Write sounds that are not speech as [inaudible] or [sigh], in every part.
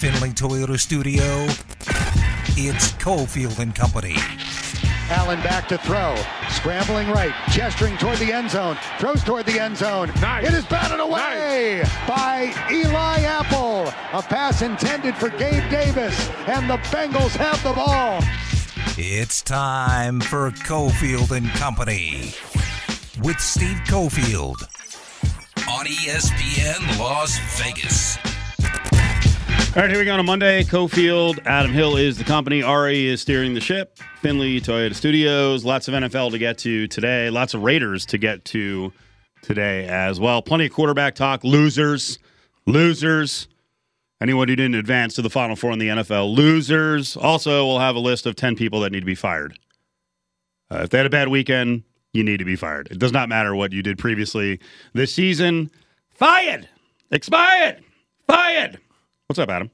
Findlay Toyota Studio, it's Cofield and Company. Allen back to throw. Scrambling right. Gesturing toward the end zone. Throws toward the end zone. Nice. It is batted away by Eli Apple. A pass intended for Gabe Davis. And the Bengals have the ball. It's time for Cofield and Company with Steve Cofield on ESPN Las Vegas. All right, here we go on a Monday. Cofield, Adam Hill is the company. Ari is steering the ship. Findlay Toyota Studios. Lots of NFL to get to today. Lots of Raiders to get to today as well. Plenty of quarterback talk. Losers, losers. Anyone who didn't advance to the Final Four in the NFL, losers. Also, we'll have a list of ten people that need to be fired. Uh, if they had a bad weekend, you need to be fired. It does not matter what you did previously this season. Fired, expired, fired. What's up, Adam?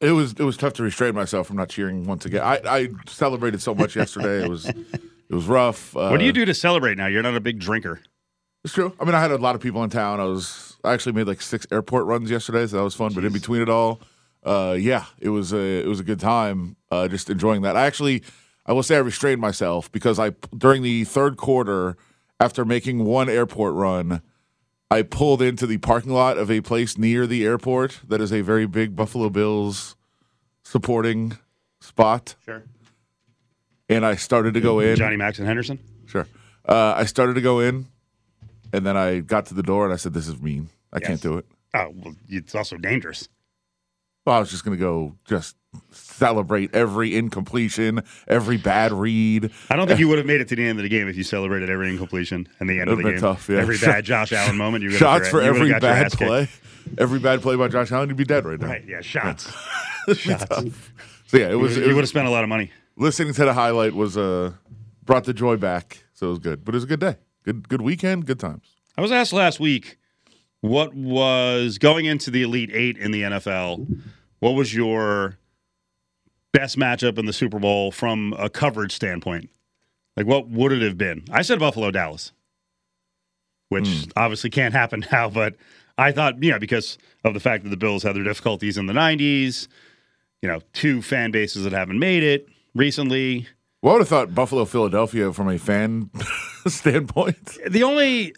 It was it was tough to restrain myself from not cheering once again. I, I celebrated so much yesterday. It was [laughs] it was rough. Uh, What do you do to celebrate now? You're not a big drinker. It's true. I mean, I had a lot of people in town. I was I actually made like six airport runs yesterday, so that was fun. But in between it all, uh, yeah, it was a it was a good time. Uh, just enjoying that. I actually I will say I restrained myself because I during the third quarter, after making one airport run, I pulled into the parking lot of a place near the airport that is a very big Buffalo Bills supporting spot, Sure. and I started to go in. Johnny Mac's and Henderson. Sure. Uh, I started to go in, and then I got to the door and I said, "This is mean. I Yes. can't do it." Oh, well, it's also dangerous. Well, I was just going to go just celebrate every incompletion, every bad read. I don't think you would have made it to the end of the game if you celebrated every incompletion and the end of the game. tough, yeah. Every bad [laughs] Josh Allen moment. You Shots for every bad kicked. play. Every bad play by Josh Allen, you'd be dead right now. Right? Yeah, shots. [laughs] Shots. So yeah, it was. you would have spent a lot of money. listening to the highlight was uh brought the joy back. So it was good, but it was a good day. Good good weekend. Good times. I was asked last week what was going into the Elite Eight in the NFL. What was your best matchup in the Super Bowl from a coverage standpoint? Like, what would it have been? I said Buffalo Dallas, which hmm. obviously can't [laughs] happen now, but I thought, you know, because of the fact that the Bills had their difficulties in the 90s, you know, two fan bases that haven't made it recently. Well, I would have thought Buffalo, Philadelphia from a fan [laughs] standpoint. The only,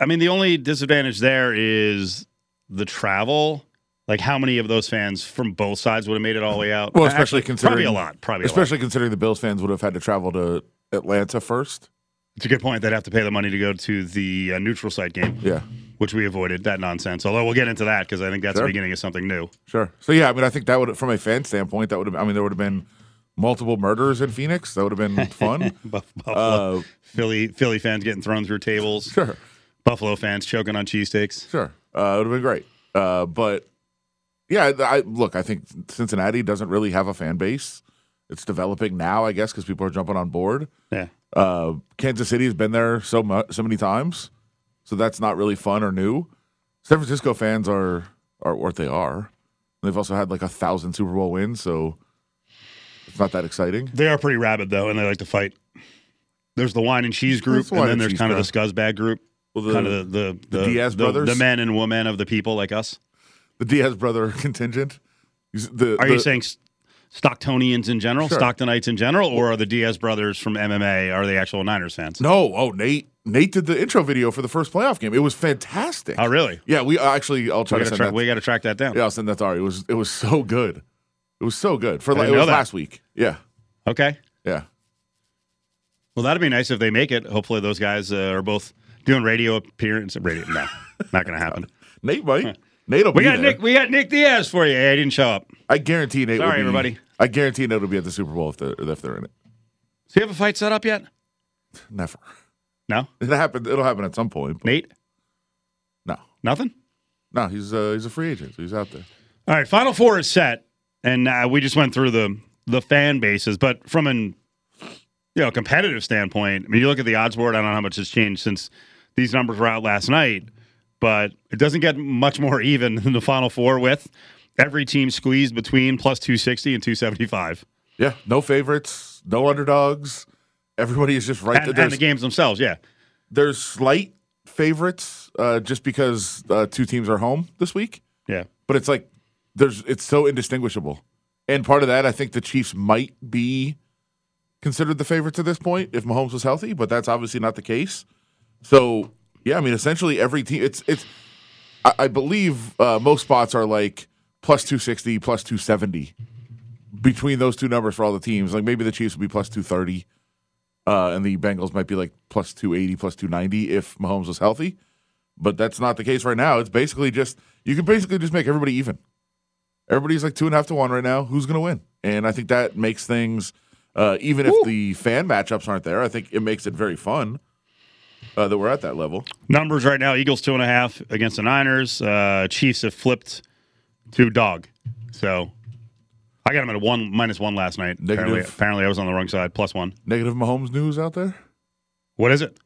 I mean, the only disadvantage there is the travel. Like, how many of those fans from both sides would have made it all the way out? Well, especially Actually, considering probably a lot. Probably, a lot. especially considering the Bills fans would have had to travel to Atlanta first. It's a good point. They'd have to pay the money to go to the uh, neutral site game, Yeah, which we avoided. That nonsense. Although we'll get into that because I think that's Sure. the beginning of something new. sure. So yeah, I mean, I think that would, from a fan standpoint, that would have. I mean, there would have been multiple murders in Phoenix. That would have been [laughs] fun. Buffalo, uh, Philly, Philly fans getting thrown through tables. sure, Buffalo fans choking on cheesesteaks. sure. Uh, it would have been great. Uh, but yeah, I look. I think Cincinnati doesn't really have a fan base. It's developing now, I guess, because people are jumping on board. Yeah. Uh, Kansas City has been there so much, so many times, so that's not really fun or new. San Francisco fans are are what they are. They've also had like a thousand Super Bowl wins, so it's not that exciting. They are pretty rabid though, and they like to fight. There's the wine and cheese group, the and then and there's kind of the scuzzbag group. Well, the, kind of the the, the Diaz brothers? the men and women of the people like us. The Diaz brother [laughs] contingent. The, Are the- you saying Stocktonians in general, Sure. Stocktonites in general, or are the Diaz brothers from MMA are they actual Niners fans? no? Oh, Nate. Nate did the intro video for the first playoff game. It was fantastic. Oh, really? Yeah, we uh, actually. I'll try We to got to send track, that. we got to track that down. yeah, I'll send that to Ari. It was it was so good. It was so good for like, it was that. last week. Yeah, Okay. yeah. Well, that'd be nice if they make it. Hopefully, those guys uh, are both doing radio appearance. Radio, no, not going to happen. [laughs] Nate might. Nate will We be got there. Nick. We got Nick Diaz for you. Hey, I didn't show up. I guarantee Nate. will Sorry, be- everybody. I guarantee Nate will be at the Super Bowl if they're if they're in it. Does he have a fight set up yet? Never. No, It happened. It'll happen at some point. Nate. No, Nothing. no. He's uh, he's a free agent. So he's out there. All right, Final Four is set, and uh, we just went through the the fan bases, but from an you know competitive standpoint, I mean, you look at the odds board. I don't know how much has changed since these numbers were out last night, but it doesn't get much more even than the Final Four with every team squeezed between plus two sixty and two seventy five, Yeah. No favorites. No underdogs. Everybody is just right. and, there. and the games themselves. Yeah, There's slight favorites uh, just because uh, two teams are home this week, yeah. but it's like there's it's so indistinguishable. And part of that, I think the Chiefs might be considered the favorites at this point if Mahomes was healthy, but that's obviously not the case. So yeah, I mean, essentially every team. It's it's. I, I believe uh, most spots are like plus two sixty, plus two seventy between those two numbers for all the teams. Like maybe the Chiefs would be plus two thirty, uh, and the Bengals might be like plus two eighty, plus two ninety if Mahomes was healthy. But that's not the case right now. It's basically just you can basically just make everybody even. Everybody's like two and a half to one right now. Who's going to win? And I think that makes things, uh, even if the fan matchups aren't there, I think it makes it very fun uh, that we're at that level. Numbers right now: Eagles two and a half against the Niners. Uh, Chiefs have flipped to dog. So I got them at a one minus one last night. Apparently, Negative. apparently, I was on the wrong side. Plus one. Negative Mahomes news out there? What is it?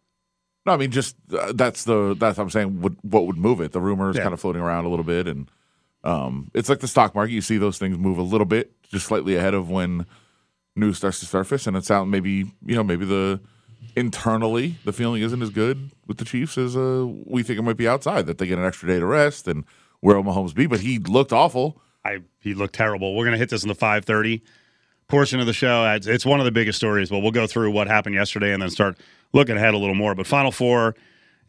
No, I mean just uh, that's the that's what I'm saying. What what would move it? The rumors Yeah. kind of floating around a little bit, and um, it's like the stock market. You see those things move a little bit, just slightly ahead of when news starts to surface, and it's out. maybe you know maybe the internally the feeling isn't as good with the Chiefs as uh, we think it might be outside. That they get an extra day to rest, and where will Mahomes be? But he looked awful. I he looked terrible. We're gonna hit this in the five thirty portion of the show. It's, one of the biggest stories, but we'll go through what happened yesterday and then start looking ahead a little more. But Final Four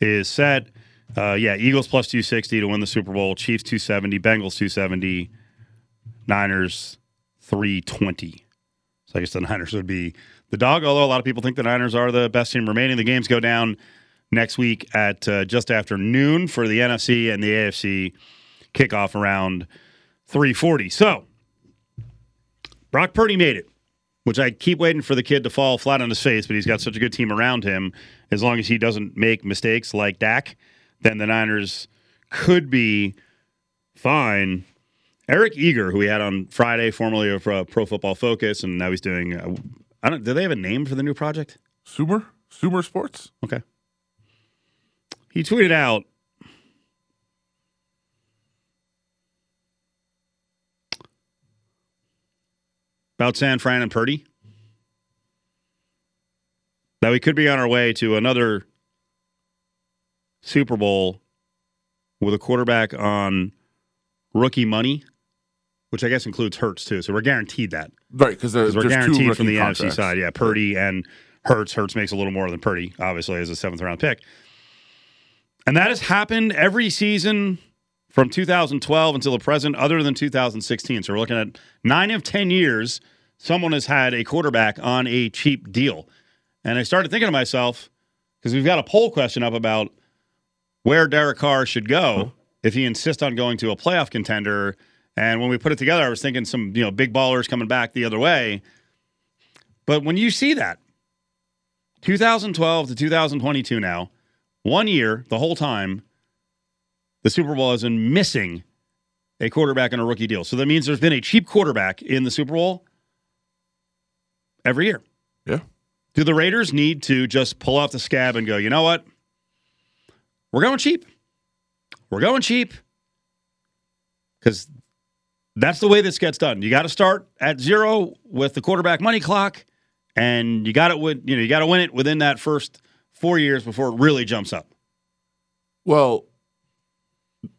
is set. Uh, yeah, Eagles plus two sixty to win the Super Bowl. Chiefs two seventy. Bengals two seventy. Niners three twenty. So I guess the [laughs] Niners would be the dog. Although a lot of people think the Niners are the best team remaining. The games go down next week at uh, just after noon for the NFC and the AFC kickoff around 340. So, Brock Purdy made it, which I keep waiting for the kid to fall flat on his face, but he's got such a good team around him. As long as he doesn't make mistakes like Dak, then the Niners could be fine. Eric Eager, who we had on Friday, formerly of uh, Pro Football Focus, and now he's doing. I don't. Do they have a name for the new project? Sumer Sumer Sports. Okay. He tweeted out about San Fran and Purdy that we could be on our way to another Super Bowl with a quarterback on rookie money, which I guess includes Hurts too. So we're guaranteed that Right, because because we're guaranteed from the NFC side. Yeah, Purdy and Hurts. Hurts makes a little more than Purdy, obviously, as a seventh round pick. And that has happened every season from 2012 until the present, other than 2016. So we're looking at nine of 10 years, someone has had a quarterback on a cheap deal. And I started thinking to myself, because we've got a poll question up about where Derek Carr should go if he insists on going to a playoff contender. And when we put it together, I was thinking some you know big ballers coming back the other way. But when you see that, 2012 to 2022 now, one year the whole time, the Super Bowl has been missing a quarterback in a rookie deal. So that means there's been a cheap quarterback in the Super Bowl every year. Yeah. Do the Raiders need to just pull off the scab and go, you know what? We're going cheap. We're going cheap because that's the way this gets done. You got to start at zero with the quarterback money clock, and you got to win. You know, you got to win it within that first four years before it really jumps up. Well,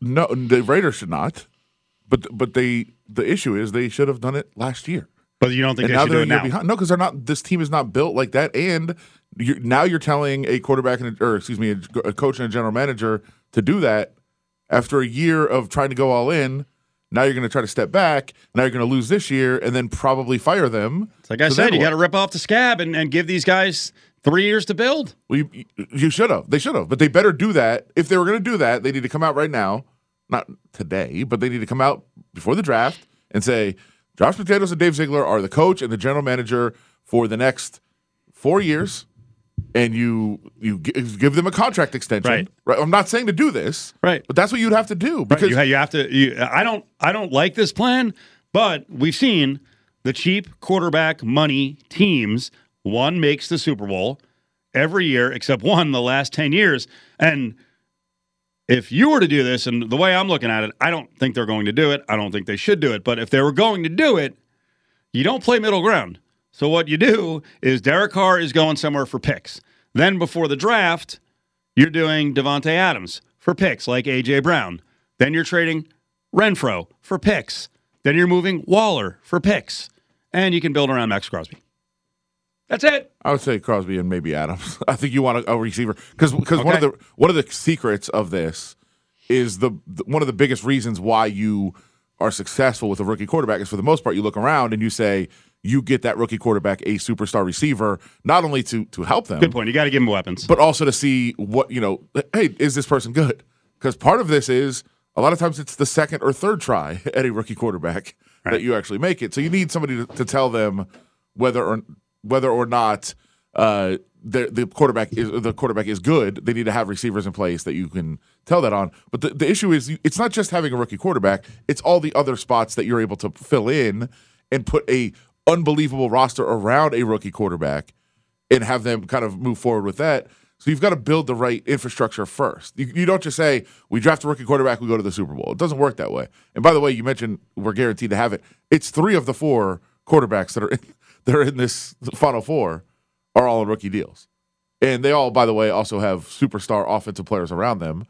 no, the Raiders should not. But but they the issue is they should have done it last year. But you don't think and they now should they're do it now? behind. No, because they're not. This team is not built like that. And you now you're telling a quarterback and a, or excuse me, a, a coach and a general manager to do that after a year of trying to go all in. Now you're going to try to step back. Now you're going to lose this year and then probably fire them. It's like I So said, you got to rip off the scab and, and give these guys three years to build. Well, you, you should have. They should have. But they better do that. If they were going to do that, they need to come out right now. Not today, but they need to come out before the draft and say Josh Potatoes and Dave Ziegler are the coach and the general manager for the next four years. And you you give them a contract extension. Right. I'm not saying to do this. Right. But that's what you'd have to do Right, because you, you have to. You, I don't. I don't like this plan, but we've seen the cheap quarterback money teams. One makes the Super Bowl every year, except one the last ten years. And if you were to do this, and the way I'm looking at it, I don't think they're going to do it. I don't think they should do it. But if they were going to do it, you don't play middle ground. So what you do is Derek Carr is going somewhere for picks. Then before the draft, you're doing Davante Adams for picks like AJ Brown. Then you're trading Renfrow for picks. Then you're moving Waller for picks, and you can build around Maxx Crosby. That's it. I would say Crosby and maybe Adams. [laughs] I think you want a, a receiver because because one of the one of the secrets of this is the, the one of the biggest reasons why you are successful with a rookie quarterback is for the most part you look around and you say you get that rookie quarterback a superstar receiver not only to to help them Good point. You got to give them weapons. but also to see what you know hey is this person good? Because part of this is a lot of times it's the second or third try [laughs] at a rookie quarterback that you actually make it. So you need somebody to, to tell them whether or whether or not uh, the the quarterback is the quarterback is good. They need to have receivers in place that you can tell that on. But the, the issue is it's not just having a rookie quarterback. It's all the other spots that you're able to fill in and put a unbelievable roster around a rookie quarterback and have them kind of move forward with that. So you've got to build the right infrastructure first. You, you don't just say we draft a rookie quarterback, we go to the Super Bowl. It doesn't work that way. And by the way, you mentioned we're guaranteed to have it. It's three of the four quarterbacks that are in, [laughs] that are in this final four are all on rookie deals, and they all, by the way, also have superstar offensive players around them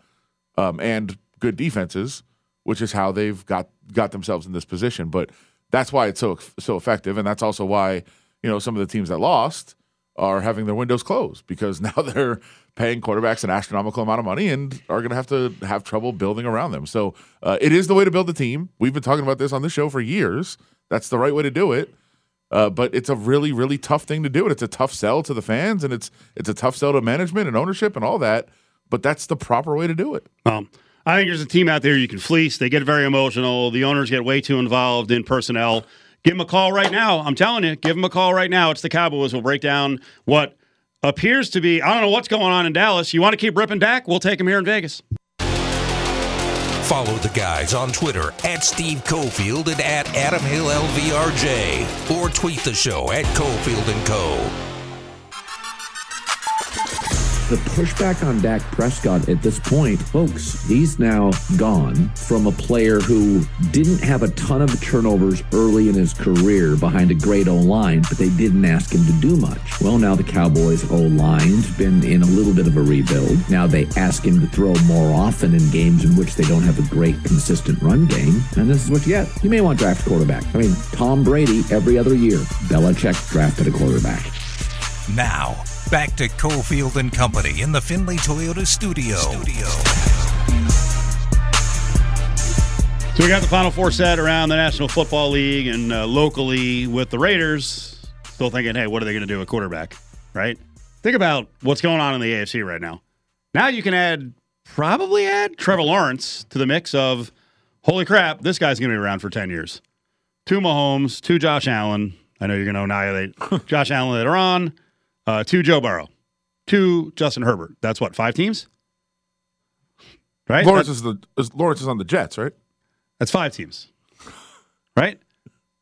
um, and good defenses, which is how they've got got themselves in this position. But that's why it's so so effective, and that's also why you know some of the teams that lost are having their windows closed because [laughs] now they're paying quarterbacks an astronomical amount of money and are going to have to have trouble building around them. So uh, it is the way to build a team. We've been talking about this on this show for years. That's the right way to do it. Uh, but it's a really, really tough thing to do, it's a tough sell to the fans, and it's it's a tough sell to management and ownership and all that. But that's the proper way to do it. Um, I think there's a team out there you can fleece. They get very emotional. The owners get way too involved in personnel. Give them a call right now. I'm telling you, give them a call right now. It's the Cowboys. We'll break down what appears to be, I don't know what's going on in Dallas. You want to keep ripping Dak? We'll take him here in Vegas. Follow the guys on Twitter at Steve Cofield and at Adam Hill LVRJ. Or tweet the show at Cofield and Co. The pushback on Dak Prescott at this point, folks, he's now gone from a player who didn't have a ton of turnovers early in his career behind a great O line, but they didn't ask him to do much. Well, now the Cowboys' O line's been in a little bit of a rebuild. Now they ask him to throw more often in games in which they don't have a great, consistent run game, and this is what you get. You may want draft quarterback. I mean, Tom Brady every other year. Belichick drafted a quarterback. Now, back to Cofield and Company in the Findlay Toyota studio. studio. So we got the Final Four set around the National Football League and uh, locally with the Raiders. Still thinking, hey, what are they going to do at quarterback? Right? Think about what's going on in the AFC right now. Now you can add, probably add Trevor Lawrence to the mix of, holy crap, this guy's going to be around for 10 years. Two Mahomes, two Josh Allen. I know you're going to annihilate Josh Allen later on. Uh, two Joe Burrow, two Justin Herbert. That's what, five teams? Right? Lawrence That- is the is, Lawrence is on the Jets, right? that's five teams, right?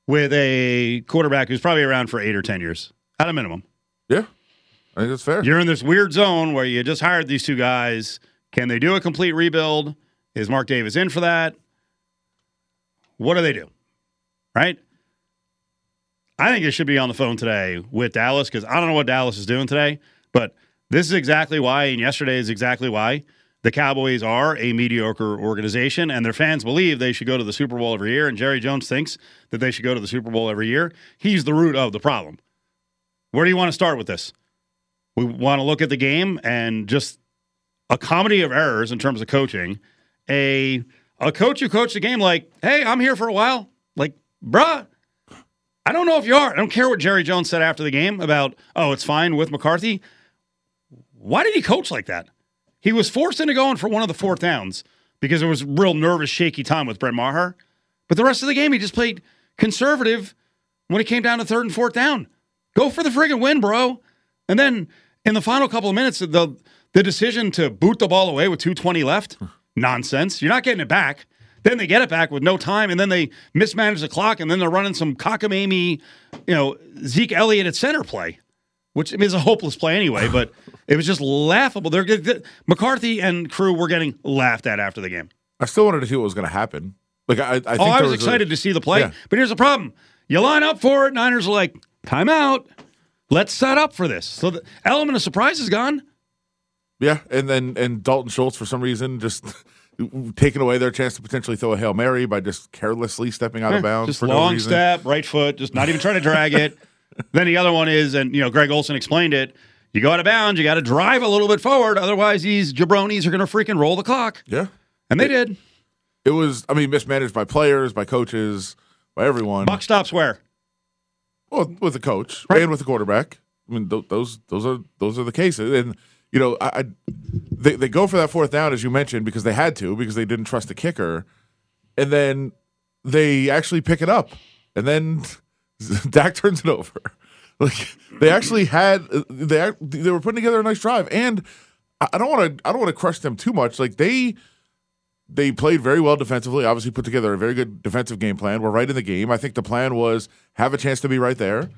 With a quarterback who's probably around for eight or 10 years at a minimum. Yeah, I think that's fair. You're in this weird zone where you just hired these two guys. Can they do a complete rebuild? Is Mark Davis in for that? What do they do? Right? I think it should be on the phone today with Dallas because I don't know what Dallas is doing today, but this is exactly why, and yesterday is exactly why the Cowboys are a mediocre organization, and their fans believe they should go to the Super Bowl every year. And Jerry Jones thinks that they should go to the Super Bowl every year. He's the root of the problem. Where do you want to start with this? We want to look at the game and just a comedy of errors in terms of coaching. A a coach who coached the game like, hey, I'm here for a while. Like, bruh, I don't know if you are. I don't care what Jerry Jones said after the game about, oh, it's fine with McCarthy. Why did he coach like that? He was forced into going for one of the fourth downs because it was real nervous, shaky time with Brett Maher. But the rest of the game, he just played conservative when it came down to third and fourth down. Go for the friggin' win, bro. And then in the final couple of minutes, the the decision to boot the ball away with 220 left, nonsense. You're not getting it back. Then they get it back with no time, and then they mismanage the clock, and then they're running some cockamamie, you know, Zeke Elliott at center play, which is a hopeless play anyway. But [laughs] it was just laughable. They're good. McCarthy and crew were getting laughed at after the game. I still wanted to see what was going to happen. Like I, I think Oh, I was a- excited to see the play. Yeah. But here's the problem. You line up for it, Niners are like, timeout. Let's set up for this. So the element of surprise is gone. Yeah, and then and Dalton Schultz for some reason just [laughs] taking away their chance to potentially throw a hail mary by just carelessly stepping out of bounds just for long no step, right foot, just not even trying to drag it. [laughs] then the other one is, and you know, Greg Olsen explained it. You go out of bounds, you got to drive a little bit forward, otherwise these jabronis are going to freaking roll the clock, Yeah, and they did. it was. I mean, mismanaged by players, by coaches, by everyone. Buck stops where? Well, with the coach Right. and with the quarterback. I mean, th- those those are those are the cases, and you know, I, I they they go for that fourth down as you mentioned because they had to because they didn't trust the kicker, and then they actually pick it up, and then [laughs] Dak turns it over. [laughs] Like they actually had they they were putting together a nice drive, and I don't want to I don't want to crush them too much. Like they they played very well defensively. Obviously, put together a very good defensive game plan. We're right in the game. I think the plan was have a chance to be right there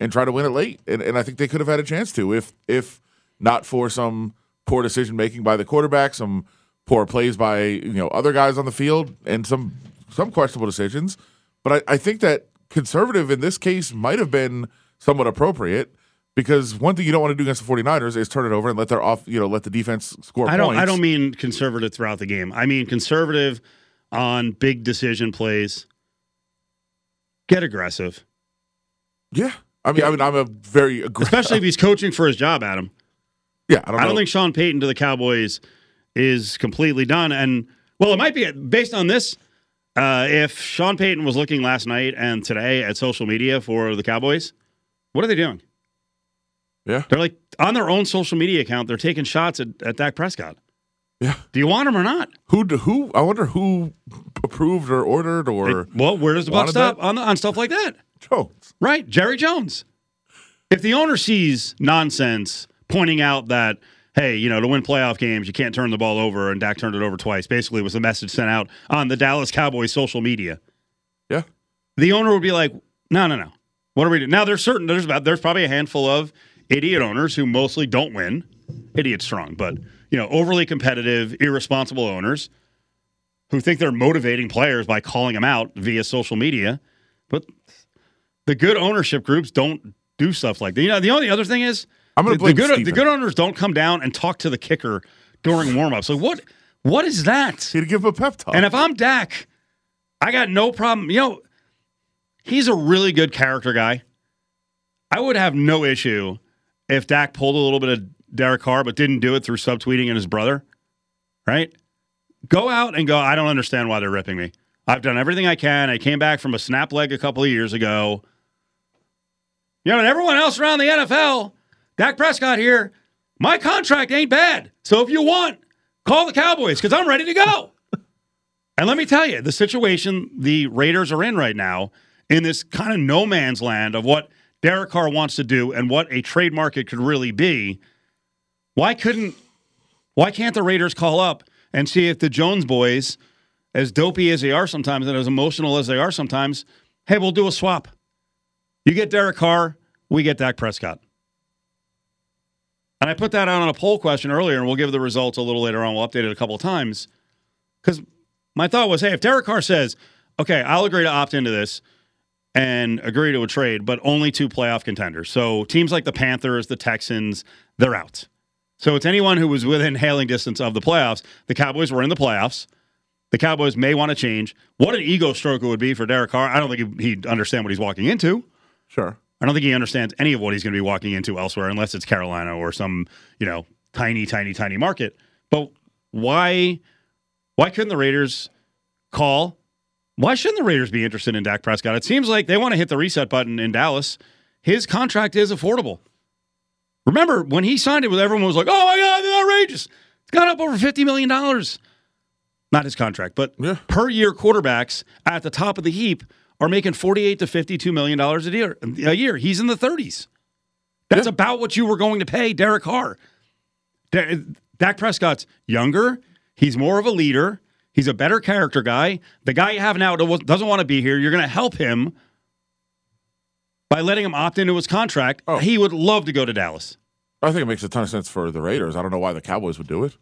and try to win it late. And, and I think they could have had a chance to if if not for some poor decision making by the quarterback, some poor plays by you know other guys on the field, and some some questionable decisions. But I, I think that conservative in this case might have been somewhat appropriate. Because one thing you don't want to do against the 49ers is turn it over and let their off, you know, let the defense score I don't. points. I don't mean conservative throughout the game. I mean conservative on big decision plays. Get aggressive, Yeah, I mean, I mean, I'm a very aggressive. especially if he's coaching for his job, Adam. Yeah, I don't. I don't think Sean Payton to the Cowboys is completely done. And well, it might be based on this. Uh, if Sean Payton was looking last night and today at social media for the Cowboys, what are they doing? Yeah, They're like on their own social media account. They're taking shots at, at Dak Prescott. yeah. Do you want him or not? Who? Who? I wonder who approved or ordered or well, where does the buck stop that? on on stuff like that? Jones. Right, Jerry Jones. If the owner sees nonsense pointing out that, hey, you know, to win playoff games, you can't turn the ball over, and Dak turned it over twice, basically was the message sent out on the Dallas Cowboys social media. Yeah, The owner would be like, no, no, no. What are we doing? Now there's certain there's about there's probably a handful of idiot owners who mostly don't win. Idiot strong, but you know, overly competitive, irresponsible owners who think they're motivating players by calling them out via social media. But the good ownership groups don't do stuff like that. You know, the only other thing is I'm gonna the, blame the good the good owners don't come down and talk to the kicker during warmups. Like what what is that? he'd give him a pep talk. And if I'm Dak, I got no problem. You know, he's a really good character guy. I would have no issue if Dak pulled a little bit of Derek Carr, but didn't do it through subtweeting and his brother. Right? Go out and go. I don't understand why they're ripping me. I've done everything I can. I came back from a snap leg a couple of years ago. You know, and everyone else around the NFL, Dak Prescott here, my contract ain't bad. So if you want, call the Cowboys because I'm ready to go. [laughs] and let me tell you, the situation the Raiders are in right now, in this kind of no man's land of what Derek Carr wants to do and what a trade market could really be, why couldn't, why can't the Raiders call up and see if the Jones boys, as dopey as they are sometimes and as emotional as they are sometimes, hey, we'll do a swap. You get Derek Carr, we get Dak Prescott. And I put that out on a poll question earlier, and we'll give the results a little later on. We'll update it a couple of times. Because my thought was, hey, if Derek Carr says, okay, I'll agree to opt into this and agree to a trade, but only two playoff contenders. So teams like the Panthers, the Texans, they're out. So it's anyone who was within hailing distance of the playoffs. The Cowboys were in the playoffs. The Cowboys may want to change. What an ego stroke it would be for Derek Carr. I don't think he- he'd understand what he's walking into. sure. I don't think he understands any of what he's going to be walking into elsewhere, unless it's Carolina or some, you know, tiny, tiny, tiny market. But why, why couldn't the Raiders call? Why shouldn't the Raiders be interested in Dak Prescott? It seems like they want to hit the reset button in Dallas. His contract is affordable. Remember when he signed it with everyone was like, "Oh my God, they're outrageous!" It's gone up over fifty million dollars. Not his contract, but Yeah. per year quarterbacks at the top of the heap are making 48 to 52 million dollars a year. A year. He's in the 30s. That's Yeah. about what you were going to pay Derek Carr. Da- Dak Prescott's younger. He's more of a leader. He's a better character guy. The guy you have now doesn't want to be here. You're going to help him by letting him opt into his contract. Oh. He would love to go to Dallas. I think it makes a ton of sense for the Raiders. I don't know why the Cowboys would do it.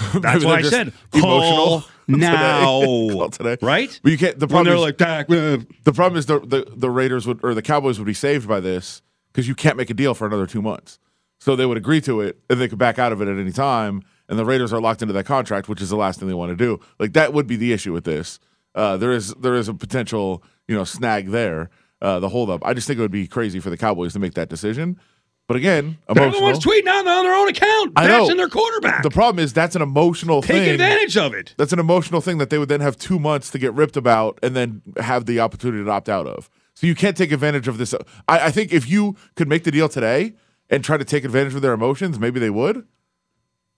[laughs] That's why I said emotional [laughs] now, [laughs] today. Today. right? But you can't. The When problem they're is, like Dak, the problem is the, the the Raiders would or the Cowboys would be saved by this because you can't make a deal for another two months. So they would agree to it and they could back out of it at any time. and the Raiders are locked into that contract, which is the last thing they want to do. Like that would be the issue with this. Uh, there is there is a potential you know snag there. Uh, the holdup. I just think it would be crazy for the Cowboys to make that decision. But again, They're the ones tweeting out on their own account, bashing their quarterback. The problem is that's an emotional Take thing. advantage of it. That's an emotional thing that they would then have two months to get ripped about and then have the opportunity to opt out of. So you can't take advantage of this. I, I think if you could make the deal today and try to take advantage of their emotions, maybe they would.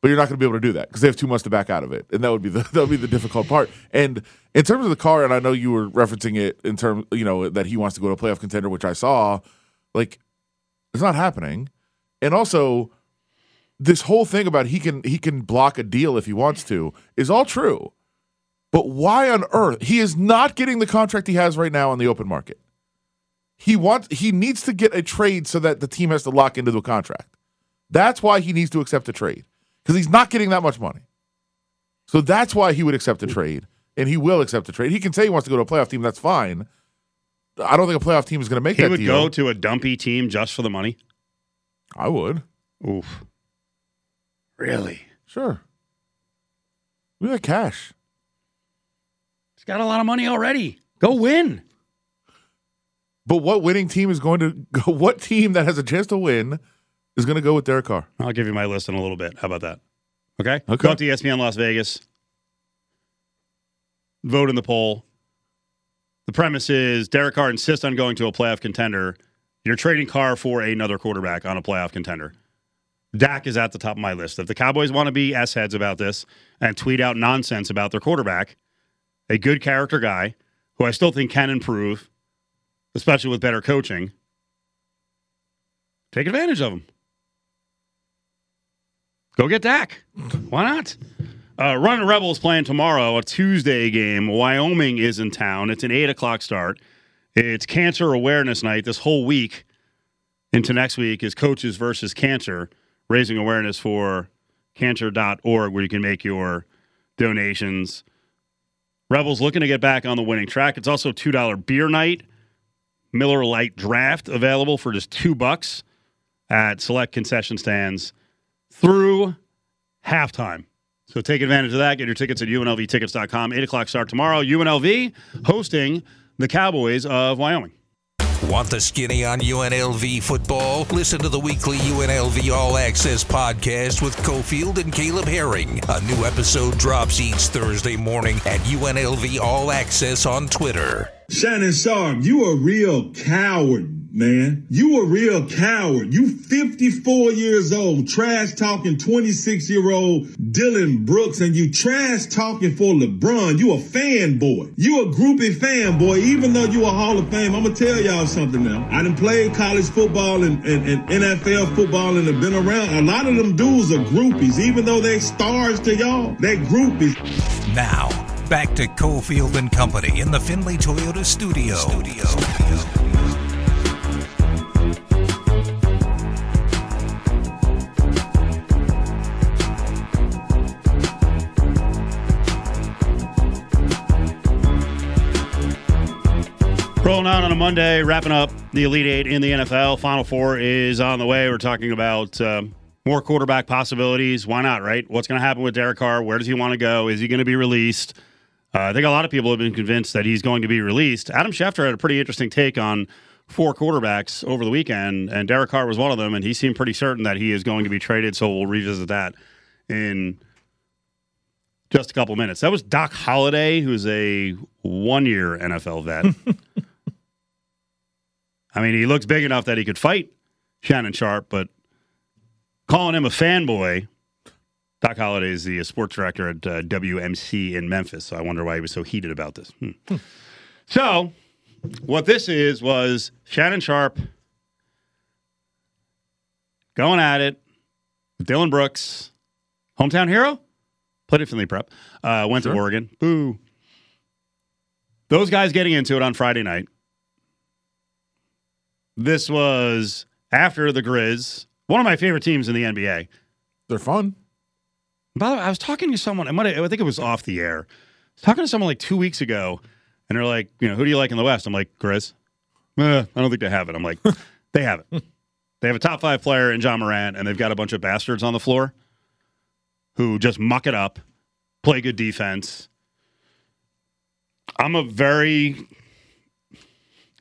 But you're not going to be able to do that because they have two months to back out of it, and that would be the [laughs] that would be the difficult part. And in terms of the car, and I know you were referencing it in terms, you know, that he wants to go to a playoff contender, which I saw. Like, it's not happening. And also, this whole thing about he can he can block a deal if he wants to is all true. But why on earth he is not getting the contract he has right now on the open market? He wants he needs to get a trade so that the team has to lock into the contract. That's why he needs to accept a trade because he's not getting that much money. So that's why he would accept a trade, and he will accept a trade. He can say he wants to go to a playoff team. That's fine. I don't think a playoff team is going to make He that would deal. go to a dumpy team just for the money. I would. Oof. Really? Sure. We got cash. He's got a lot of money already. Go win. But what winning team is going to [laughs] go? What team that has a chance to win is going to go with Derek Carr? I'll give you my list in a little bit. How about that? Okay. Okay. Go up to ESPN Las Vegas. Vote in the poll. The premise is Derek Carr insists on going to a playoff contender. You're trading Carr for another quarterback on a playoff contender. Dak is at the top of my list. If the Cowboys want to be S heads about this and tweet out nonsense about their quarterback, a good character guy who I still think can improve, especially with better coaching, take advantage of him. Go get Dak. Why not? Uh, Running Rebels playing tomorrow, a Tuesday game. Wyoming is in town. It's an 8 o'clock start. It's Cancer Awareness Night this whole week into next week is Coaches versus Cancer, raising awareness for cancer.org, where you can make your donations. Rebels looking to get back on the winning track. It's also $2 beer night. Miller Lite draft available for just two bucks at select concession stands through halftime. So take advantage of that. Get your tickets at UNLVtickets.com. 8 o'clock start tomorrow. UNLV hosting the Cowboys of Wyoming. Want the skinny on UNLV football? Listen to the weekly UNLV All Access podcast with Cofield and Caleb Herring. A new episode drops each Thursday morning at UNLV All Access on Twitter. Shannon Sharpe, you a real coward, man. You a real coward. You 54 years old, trash talking 26 year old Dillon Brooks, and you trash talking for LeBron. You a fanboy. You a groupie fanboy, even though you a Hall of Fame. I'm gonna tell y'all something now. I done played college football and, and, and NFL football and have been around. A lot of them dudes are groupies, even though they stars to y'all. They groupies. Now, back to Cofield and Company in the Findlay Toyota studio. Studio. Rolling out on a Monday, wrapping up the Elite Eight in the NFL. Final Four is on the way. We're talking about um, more quarterback possibilities. Why not, right? What's going to happen with Derek Carr? Where does he want to go? Is he going to be released? Uh, I think a lot of people have been convinced that he's going to be released. Adam Schefter had a pretty interesting take on four quarterbacks over the weekend, and Derek Carr was one of them, and he seemed pretty certain that he is going to be traded. So we'll revisit that in just a couple minutes. That was Doc Holliday, who's a one year NFL vet. [laughs] I mean, he looks big enough that he could fight Shannon Sharpe, but calling him a fanboy, Doc Holliday is the uh, sports director at uh, WMC in Memphis. So I wonder why he was so heated about this. Hmm. So, what this is was Shannon Sharpe going at it with Dillon Brooks, hometown hero, played at Findlay Prep, uh, went to Oregon. Boo. Those guys getting into it on Friday night. This was after the Grizz, one of my favorite teams in the NBA. They're fun. By the way, I was talking to someone. I, might I think it was off the air. I was talking to someone like two weeks ago, and they're like, "You know, who do you like in the West?" I'm like, "Grizz." Eh, I don't think they have it. I'm like, [laughs] they have it. They have a top five player in Ja Morant, and they've got a bunch of bastards on the floor. who just muck it up, play good defense. I'm a very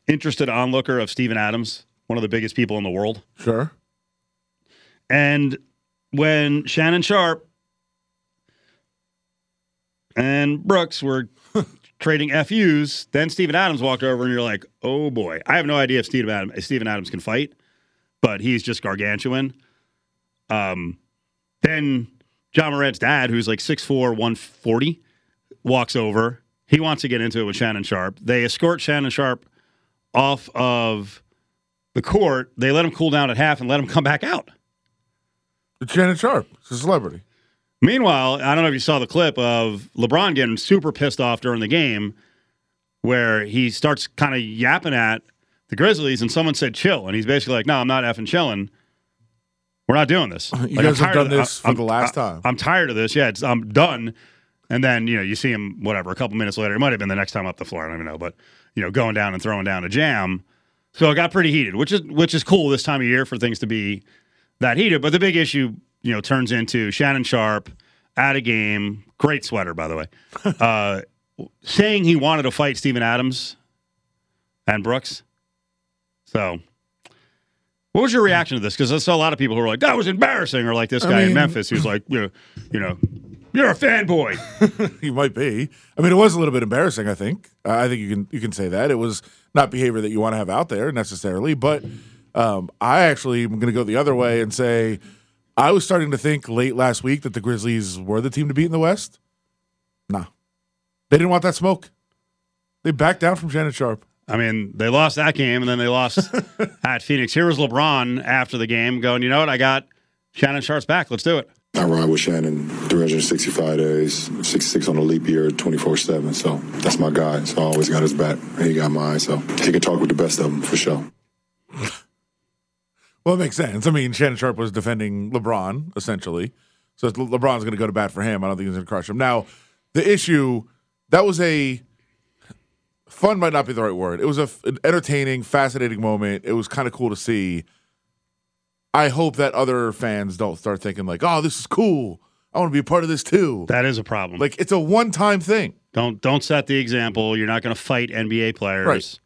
interested onlooker of Steven Adams, one of the biggest people in the world. Sure. And when Shannon Sharpe and Brooks were trading FUs, then Steven Adams walked over and you're like, oh boy. I have no idea if Steven Adams, if Steven Adams can fight, but he's just gargantuan. Um, then Ja Morant's dad, who's like 6'4, 140, walks over. He wants to get into it with Shannon Sharpe. They escort Shannon Sharpe off of the court. They let him cool down at half and let him come back out. It's Shannon Sharpe. It's a celebrity. Meanwhile, I don't know if you saw the clip of LeBron getting super pissed off during the game where he starts kind of yapping at the Grizzlies and someone said chill. And he's basically like, no, I'm not effing chilling. We're not doing this. You Like, guys have done this for I'm- the last I- time. I'm tired of this. Yeah, it's, I'm done. And then, you know, you see him, whatever, a couple minutes later. It might have been the next time up the floor. I don't even know. But, you know, going down and throwing down a jam. So it got pretty heated, which is which is cool this time of year for things to be that heated. But the big issue, you know, turns into Shannon Sharpe at a game. Great sweater, by the way. [laughs] uh, saying he wanted to fight Steven Adams and Brooks. So, what was your reaction to this? Because I saw a lot of people who were like, "That was embarrassing," or like this I guy in Memphis who's like, "You know, you know, you're a fanboy." [laughs] he might be. I mean, it was a little bit embarrassing. I think. Uh, I think you can you can say that it was not behavior that you want to have out there necessarily. But um, I actually am going to go the other way and say I was starting to think late last week that the Grizzlies were the team to beat in the West. Nah, they didn't want that smoke. They backed down from Shannon Sharpe. I mean, they lost that game, and then they lost [laughs] at Phoenix. Here was LeBron after the game going, "You know what? I got Shannon Sharpe's back. Let's do it." I ride with Shannon 365 days, 66 on a leap year, 24 7. So that's my guy. So I always got his back. He got mine. So he could talk with the best of them for sure. Well, it makes sense. I mean, Shannon Sharpe was defending LeBron essentially, so Le- LeBron's going to go to bat for him. I don't think he's going to crush him. Now, the issue that was a fun might not be the right word. It was a, an entertaining, fascinating moment. It was kind of cool to see. I hope that other fans don't start thinking like, "Oh, this is cool. I want to be a part of this too." That is a problem. Like it's a one-time thing. don't don't set the example. You're not going to fight NBA players. Right.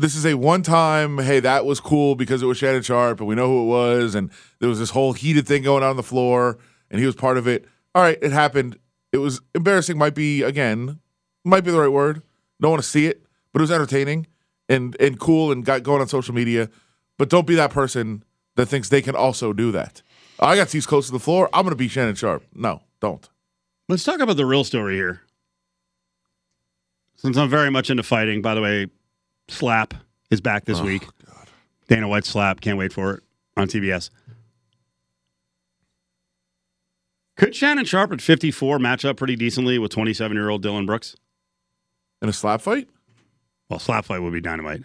This is a one time, hey, that was cool because it was Shannon Sharpe and we know who it was. And there was this whole heated thing going on, on the floor and he was part of it. All right, it happened. It was embarrassing, might be, again, might be the right word. Don't want to see it, but it was entertaining and, and cool and got going on social media. But don't be that person that thinks they can also do that. I got seats close to the floor. I'm going to be Shannon Sharpe. No, don't. Let's talk about the real story here. Since I'm very much into fighting, by the way, Slap is back this oh, week. Dana White Slap, can't wait for it on TBS. Could Shannon Sharpe at 54 match up pretty decently with 27 year old Dillon Brooks? In a slap fight, Well, slap fight would be dynamite.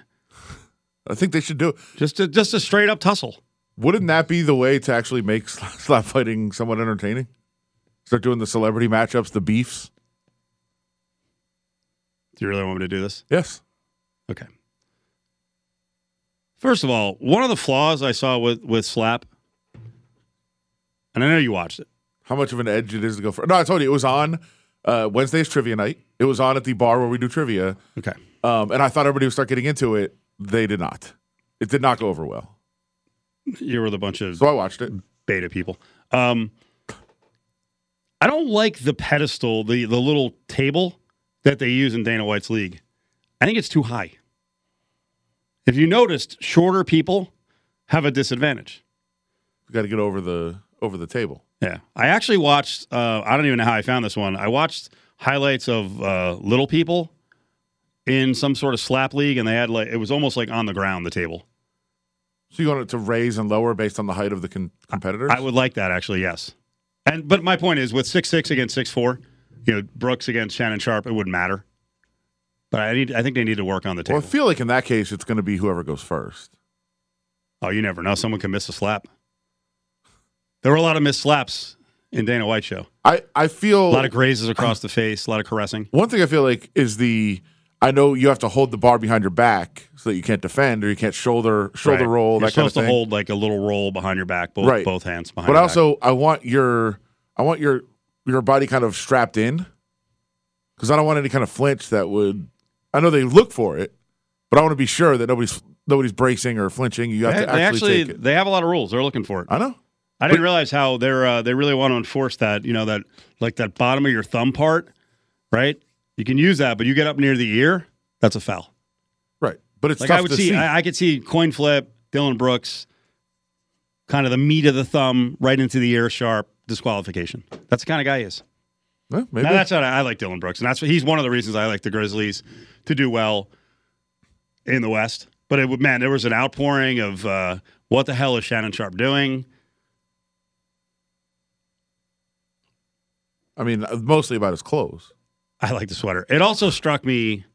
[laughs] I think they should do it. Just a, just a straight up tussle. Wouldn't that be the way to actually make [laughs] slap fighting somewhat entertaining? Start doing the celebrity matchups, the beefs. Do you really want me to do this? Yes. Okay. First of all, one of the flaws I saw with with Slap, and I know you watched it. How much of an edge it is to go for? No, I told you it was on uh, Wednesday's trivia night. It was on at the bar where we do trivia, Okay. um, and I thought everybody would start getting into it. They did not. It did not go over well. You were the bunch of So I watched it. beta people. Um, I don't like the pedestal, the the little table that they use in Dana White's league. I think it's too high. If you noticed, shorter people have a disadvantage. We got to get over the over the table. Yeah, I actually watched. Uh, I don't even know how I found this one. I watched highlights of uh, little people in some sort of slap league, and they had like it was almost like on the ground the table. So you want it to raise and lower based on the height of the con- competitors? I would like that actually. Yes, and but my point is with six six against six four, you know Brooks against Shannon Sharpe, it wouldn't matter. But I need. I think they need to work on the well, table. I feel like in that case, it's going to be whoever goes first. oh, you never know. Someone can miss a slap. There were a lot of missed slaps in Dana White show. I I feel A lot of grazes across the face. A lot of caressing. One thing I feel like is the I know you have to hold the bar behind your back so that you can't defend or you can't shoulder shoulder Right. roll You're that kind of supposed to hold like a little roll behind your back, both Right. both hands behind. but your also I want your I want your your body kind of strapped in because I don't want any kind of flinch that would. I know they look for it, but I want to be sure that nobody's nobody's bracing or flinching. You have They, to actually, they actually take it. they have a lot of rules. They're looking for it. I know. I didn't realize how they're uh, they really want to enforce that. You know that like that bottom of your thumb part, right? You can use that, but you get up near the ear, that's a foul. Right, but it's Like tough I would to see, see. I, I could see coin flip, Dillon Brooks, kind of the meat of the thumb right into the ear, sharp disqualification. That's the kind of guy he is. Maybe. Now, that's what I, I like Dillon Brooks, and that's what, he's one of the reasons I like the Grizzlies to do well in the West. But it would man, there was an outpouring of uh, what the hell is Shannon Sharpe doing? I mean, mostly about his clothes. I like the sweater. It also struck me: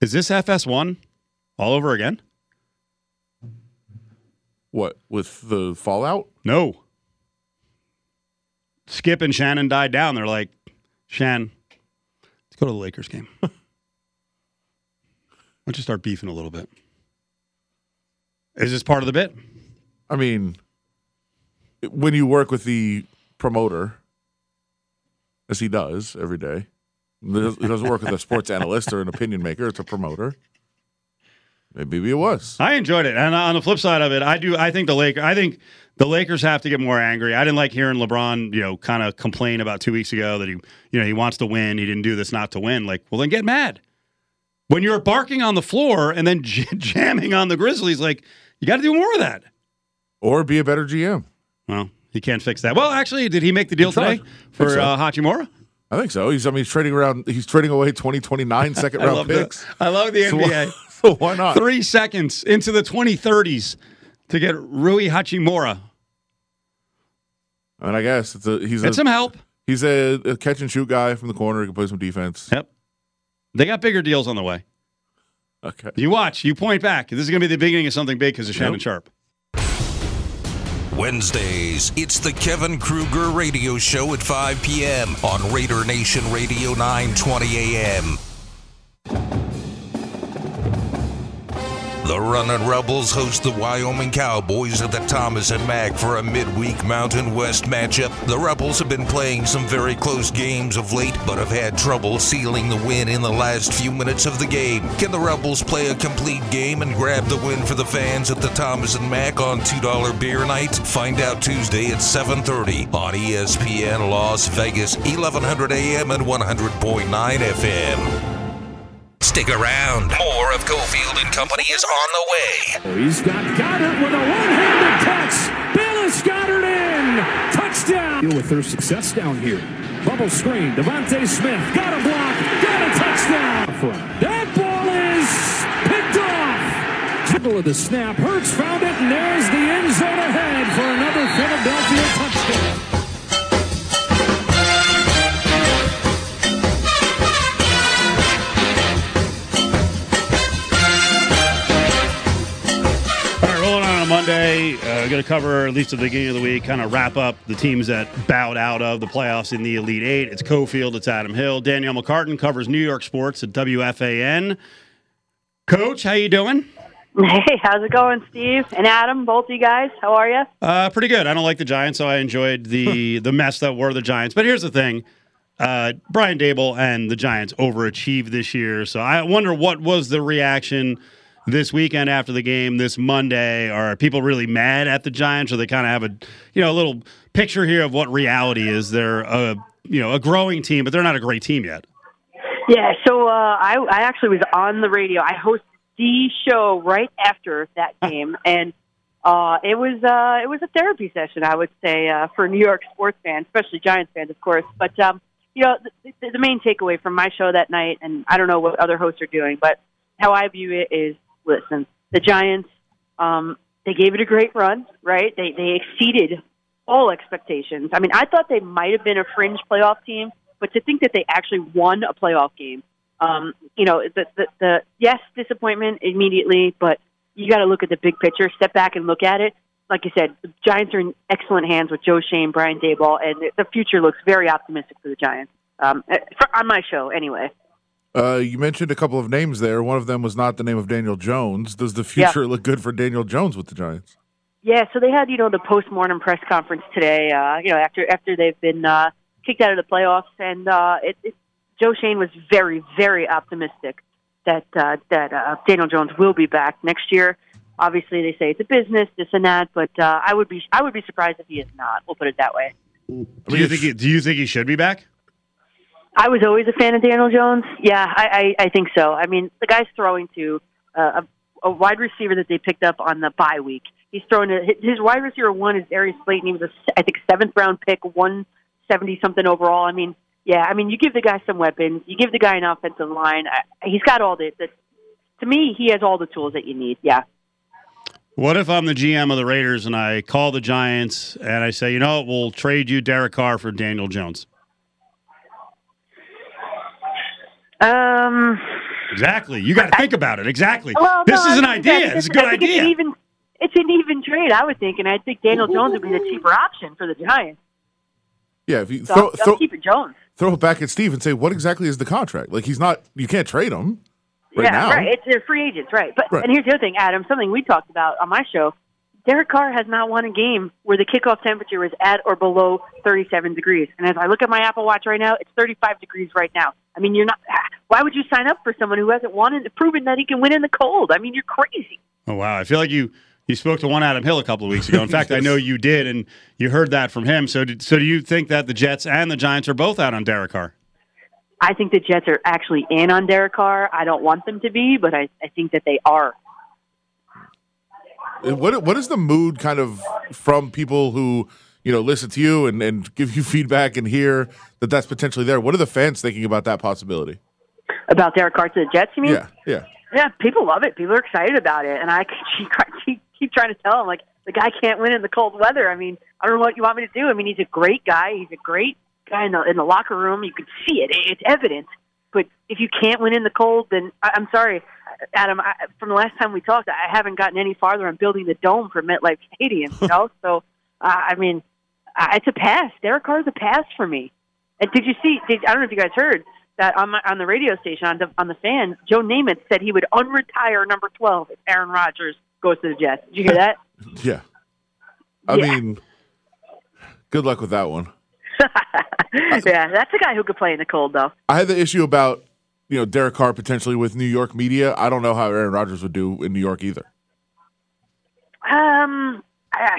is this FS1 all over again? What with the fallout? No. Skip and Shannon died down. They're like, Shan, let's go to the Lakers game. [laughs] Why don't you start beefing a little bit? Is this part of the bit? I mean, when you work with the promoter, as he does every day, he doesn't work with a sports [laughs] analyst or an opinion maker. It's a promoter. Maybe it was. I enjoyed it, and on the flip side of it, I do. I think the Lakers. I think the Lakers have to get more angry. I didn't like hearing LeBron, you know, kind of complain about two weeks ago that he, you know, he wants to win. He didn't do this not to win. Like, well, then get mad. When you're barking on the floor and then [laughs] j- jamming on the Grizzlies, like you got to do more of that. Or be a better GM. Well, he can't fix that. Well, actually, did he make the deal today for so. uh, Hachimura? I think so. He's I mean he's trading around he's trading away 2029 second [laughs] round picks. the I love the So NBA. why- [laughs] so why not? Three seconds into the 2030s to get Rui Hachimura. And I guess it's a he's Get a some help. he's a, a catch and shoot guy from the corner. He can play some defense. Yep. They got bigger deals on the way. Okay. You watch, you point back. This is going to be the beginning of something big because of Shannon Yep. Sharpe. Wednesdays, it's the Kevin Kruger Radio Show at 5 p.m. on Raider Nation Radio 920 a.m. The Runnin' Rebels host the Wyoming Cowboys at the Thomas and Mack for a midweek Mountain West matchup. The Rebels have been playing some very close games of late, but have had trouble sealing the win in the last few minutes of the game. Can the Rebels play a complete game and grab the win for the fans at the Thomas and Mack on $2 beer night? Find out Tuesday at 7:30 on ESPN Las Vegas, 1100 AM and 100.9 FM. Stick around. More of Cofield and Company is on the way. Oh, he's got Goedert with a one-handed catch. Dallas Goedert in. Touchdown. Deal with their success down here. Bubble screen. DeVonta Smith got a block. Got a touchdown. That ball is picked off. Dribble of the snap. Hurts found it, and there's the end zone ahead for another Philadelphia touchdown. Monday. Uh, going to cover, at least at the beginning of the week, kind of wrap up the teams that bowed out of the playoffs in the Elite Eight. It's Cofield, it's Adam Hill. Danielle McCartan covers New York sports at WFAN. Coach, how you doing? [laughs] Hey, how's it going, Steve and Adam? Both you guys, how are you? Uh, pretty good. I don't like the Giants, so I enjoyed the the mess that were the Giants. But here's the thing: uh, Brian Daboll and the Giants overachieved this year. So I wonder what was the reaction this weekend after the game this Monday. Are people really mad at the Giants, or they kind of have a you know a little picture here of what reality is? They're a you know a growing team, but they're not a great team yet. Yeah, so uh, I, I actually was on the radio. I hosted the show right after that game, [laughs] and uh, it was uh, it was a therapy session, I would say, uh, for New York sports fans, especially Giants fans, of course. But um, you know, the, the, the main takeaway from my show that night, and I don't know what other hosts are doing, but how I view it is, listen, the Giants, um, they gave it a great run, right? They they exceeded all expectations. I mean, I thought they might have been a fringe playoff team, but to think that they actually won a playoff game, um, you know, the, the, the yes, disappointment immediately, but you got to look at the big picture, step back and look at it. Like you said, the Giants are in excellent hands with Joe Schoen, Brian Daboll, and the- future looks very optimistic for the Giants. Um, eh, for, on my show, anyway. Uh, you mentioned a couple of names there. One of them was not the name of Daniel Jones. Does the future look good for Daniel Jones with the Giants? Yeah, so they had you know the post mortem press conference today. Uh, you know after after they've been uh, kicked out of the playoffs, and uh, it, it, Joe Schoen was very very optimistic that uh, that uh, Daniel Jones will be back next year. Obviously, they say it's a business, this and that, but uh, I would be I would be surprised if he is not. We'll put it that way. Do you think he, do you think he should be back? I was always a fan of Daniel Jones. Yeah, I, I, I think so. I mean, the guy's throwing to uh, a, a wide receiver that they picked up on the bye week. He's throwing to his wide receiver one is Darius Slayton. He was a I think seventh round pick, one seventy something overall. I mean, yeah, I mean, you give the guy some weapons, you give the guy an offensive line. I, he's got all the, the. To me, he has all the tools that you need. Yeah. What if I'm the GM of the Raiders and I call the Giants and I say, you know, we'll trade you Derek Carr for Daniel Jones? Um. Exactly. You got to think about it. Exactly. Well, this no, is I an idea. It's a good I think It's idea. an even, it's an even trade, I would think, and I think Daniel Jones would be the cheaper option for the Giants. Yeah, if you So throw I'll, throw, I'll keep it Jones. throw it back at Steve and say, what exactly is the contract? Like he's not, you can't trade him right yeah, now. right. It's they're free agents, right? But Right. and here's the other thing, Adam. Something we talked about on my show. Derek Carr has not won a game where the kickoff temperature was at or below 37 degrees. And as I look at my Apple Watch right now, it's 35 degrees right now. I mean, you're not. Why would you sign up for someone who hasn't won and proven that he can win in the cold? I mean, you're crazy. Oh wow! I feel like you you spoke to one Adam Hill a couple of weeks ago. In [laughs] fact, I know you did, and you heard that from him. So, did, so do you think that the Jets and the Giants are both out on Derek Carr? I think the Jets are actually in on Derek Carr. I don't want them to be, but I, I think that they are. Uh, What what is the mood kind of from people who you know listen to you and, and give you [laughs] feedback and hear that that's potentially there? What are the fans thinking about that possibility? About Derek Carr to the Jets, you mean? Yeah, yeah. Yeah, people love it. People are excited about it, and I [laughs] keep, keep, keep trying to tell them like the guy can't win in the cold weather. I mean, I don't know what you want me to do. I mean, he's a great guy. He's a great guy in the in the locker room. You can see it; it's evident. But if you can't win in the cold, then I, I'm sorry, Adam. I, from the last time we talked, I haven't gotten any farther on building the dome for MetLife Stadium. You know, [laughs] so uh, I mean, uh, it's a pass. Derek Carr's a pass for me. And did you see? Did, I don't know if you guys heard that on my, on the radio station on the on the fan. Joe Namath said he would unretire number twelve if Aaron Rodgers goes to the Jets. Did you hear that? [laughs] Yeah. I Yeah. mean, good luck with that one. Yeah, that's a guy who could play in the cold, though. I had the issue about you know Derek Carr potentially with New York media. I don't know how Aaron Rodgers would do in New York either. Um, I,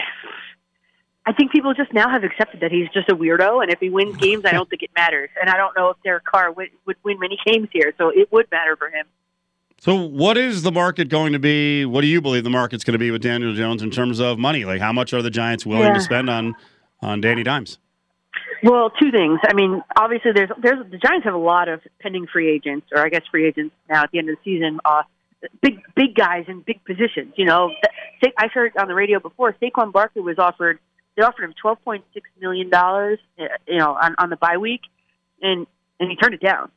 I think people just now have accepted that he's just a weirdo, and if he wins games, I don't think it matters. And I don't know if Derek Carr would, would win many games here, so it would matter for him. So, what is the market going to be? What do you believe the market's going to be with Daniel Jones in terms of money? Like, how much are the Giants willing Yeah. to spend on on Danny Dimes? Well, two things. I mean, obviously, there's there's the Giants have a lot of pending free agents, or I guess free agents now at the end of the season. Uh, big big guys in big positions. You know, I heard on the radio before Saquon Barkley was offered. They offered him twelve point six million dollars. You know, on on the bye week, and and he turned it down.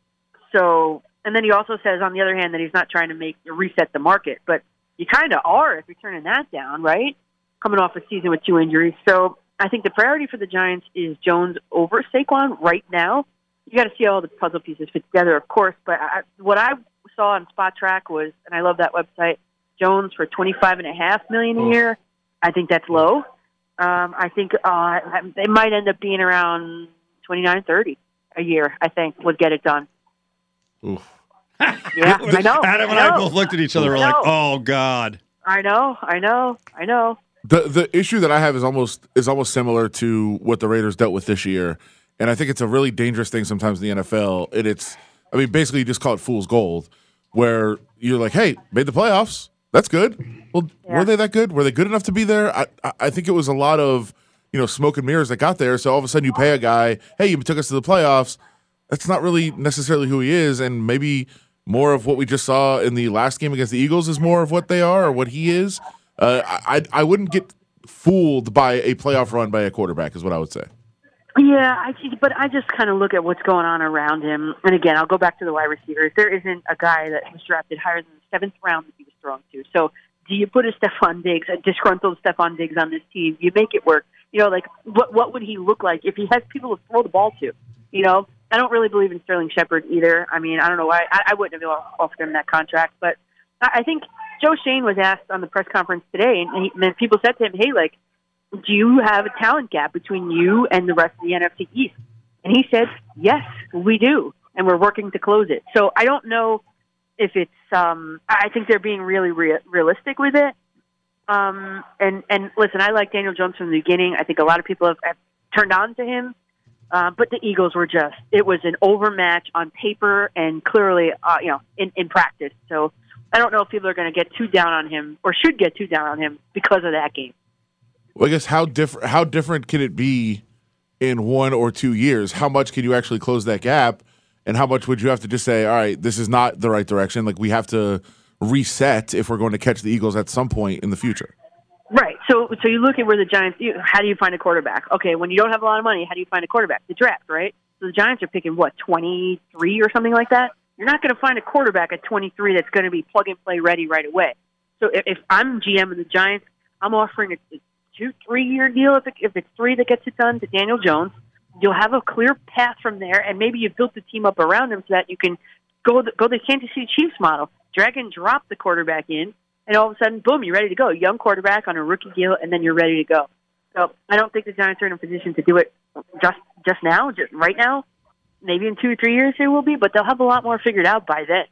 So, and then he also says on the other hand that he's not trying to make reset the market, but you kind of are if you're turning that down, right? Coming off a season with two injuries, so I think the priority for the Giants is Jones over Saquon right now. You got to see how all the puzzle pieces fit together, of course. But I, what I saw on Spotrac was, and I love that website, Jones for twenty five and a half million a year. I think that's low. Um, I think uh, they might end up being around twenty nine thirty a year. I think would get it done. Oof. [laughs] Yeah, I [laughs] know. Adam and I I both looked at each other. We're like, "Oh God." I know. I know. I know. The the issue that I have is almost is almost similar to what the Raiders dealt with this year, and I think it's a really dangerous thing sometimes in the NFL. And it's, I mean, basically you just call it fool's gold, where you're like, hey, made the playoffs, that's good. Well, were they that good? Were they good enough to be there? I I- I think it was a lot of you know smoke and mirrors that got there. So all of a sudden you pay a guy, hey, you took us to the playoffs. That's not really necessarily who he is, and maybe more of what we just saw in the last game against the Eagles is more of what they are or what he is. Uh, I I wouldn't get fooled by a playoff run by a quarterback, is what I would say. Yeah, I but I just kind of look at what's going on around him. And again, I'll go back to the wide receivers. There isn't a guy that was drafted higher than the seventh round that he was thrown to. So, do you put a Stefon Diggs, a disgruntled Stefon Diggs, on this team? You make it work. You know, like what what would he look like if he has people to throw the ball to? You know, I don't really believe in Sterling Shepard either. I mean, I don't know why I, I wouldn't have offered him that contract, but I think Joe Schoen was asked on the press conference today, and, he, and people said to him, "Hey, like, do you have a talent gap between you and the rest of the NFC East?" And he said, "Yes, we do, and we're working to close it." So I don't know if it's. Um, I think they're being really rea- realistic with it. Um, and and listen, I like Daniel Jones from the beginning. I think a lot of people have, have turned on to him. Uh, but the Eagles were just, it was an overmatch on paper and clearly, uh, you know, in, in practice. So I don't know if people are going to get too down on him or should get too down on him because of that game. Well, I guess how different how different can it be in one or two years? How much can you actually close that gap, and how much would you have to just say, all right, this is not the right direction? Like we have to reset if we're going to catch the Eagles at some point in the future. Right. So so you look at where the Giants. You, how do you find a quarterback? Okay, when you don't have a lot of money, how do you find a quarterback? The draft, right? So the Giants are picking what twenty three or something like that. You're not going to find a quarterback at twenty three that's going to be plug and play ready right away. So if, if I'm GM of the Giants, I'm offering a, a two three year deal. If it, if it's three that gets it done to Daniel Jones, you'll have a clear path from there, and maybe you've built the team up around him so that you can go the, go the Kansas City Chiefs model, drag and drop the quarterback in and all of a sudden, boom, you're ready to go. Young quarterback on a rookie deal, and then you're ready to go. So I don't think the Giants are in a position to do it just just now, just right now. Maybe in two or three years they will be, but they'll have a lot more figured out by then.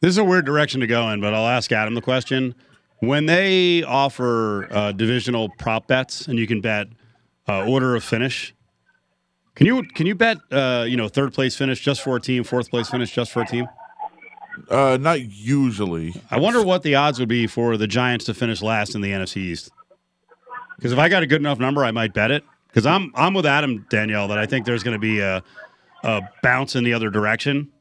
This is a weird direction to go in, but I'll ask Adam the question. When they offer uh, divisional prop bets, and you can bet uh, order of finish, can you can you bet uh, you know third place finish just for a team, fourth place finish just for a team? Uh, not usually. I wonder what the odds would be for the Giants to finish last in the NFC East. Because if I got a good enough number, I might bet it. Because I'm I'm with Adam Danielle that I think there's going to be a, a bounce in the other direction.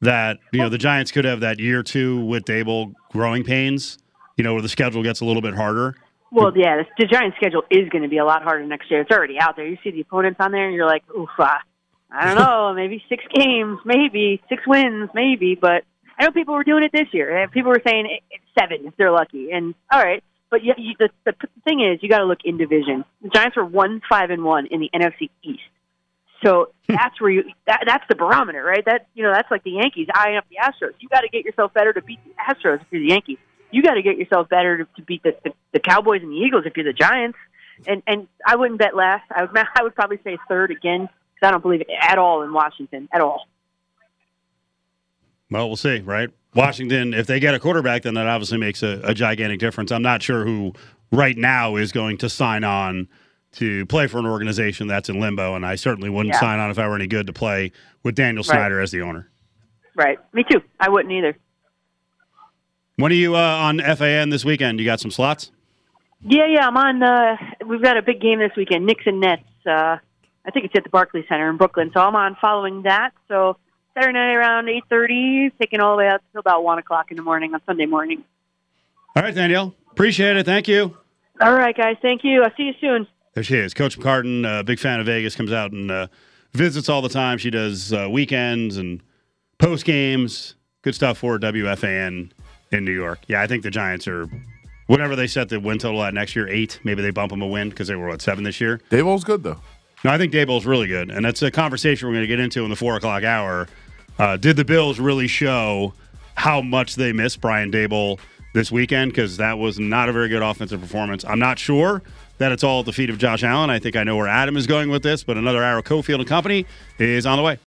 That you know the Giants could have that year two with Daboll growing pains. You know where the schedule gets a little bit harder. Well, yeah, the, the Giants' schedule is going to be a lot harder next year. It's already out there. You see the opponents on there, and you're like, oof, uh, I don't [laughs] know, maybe six games, maybe six wins, maybe. But I know people were doing it this year. And people were saying it's seven if they're lucky. And all right, but you, you, the, the thing is, you got to look in division. The Giants were one five and one in the NFC East. So that's where you that, that's the barometer, right? That you know that's like the Yankees eyeing up the Astros. You got to get yourself better to beat the Astros if you're the Yankees. You got to get yourself better to, to beat the, the the Cowboys and the Eagles if you're the Giants. And and I wouldn't bet last. I would [laughs] I would probably say third again because I don't believe it at all in Washington at all. Well, we'll see, right? Washington, if they get a quarterback, then that obviously makes a, a gigantic difference. I'm not sure who right now is going to sign on to play for an organization that's in limbo, and I certainly wouldn't Yeah. sign on if I were any good to play with Daniel Right. Snyder as the owner. Right. Me too. I wouldn't either. When are you uh, on FAN this weekend? You got some slots? Yeah, yeah. I'm on. Uh, we've got a big game this weekend. Knicks and Nets. Uh, I think it's at the Barclays Center in Brooklyn. So I'm on following that. So Saturday night around eight thirty, taking all the way out till about one o'clock in the morning on Sunday morning. All right, Danielle. Appreciate it. Thank you. All right, guys. Thank you. I'll see you soon. There she is. Coach McCartan, uh, big fan of Vegas, comes out and uh, visits all the time. She does uh, weekends and post games. Good stuff for WFAN in New York. Yeah, I think the Giants are, whatever they set the win total at next year, eight. Maybe they bump them a win because they were, what, seven this year? Daboll's good, though. No, I think Daboll's really good. And that's a conversation we're going to get into in the four o'clock hour. Uh, did the Bills really show how much they missed Brian Daboll this weekend? Because that was not a very good offensive performance. I'm not sure that it's all at the feet of Josh Allen. I think I know where Adam is going with this, but another hour, Cofield and Company is on the way.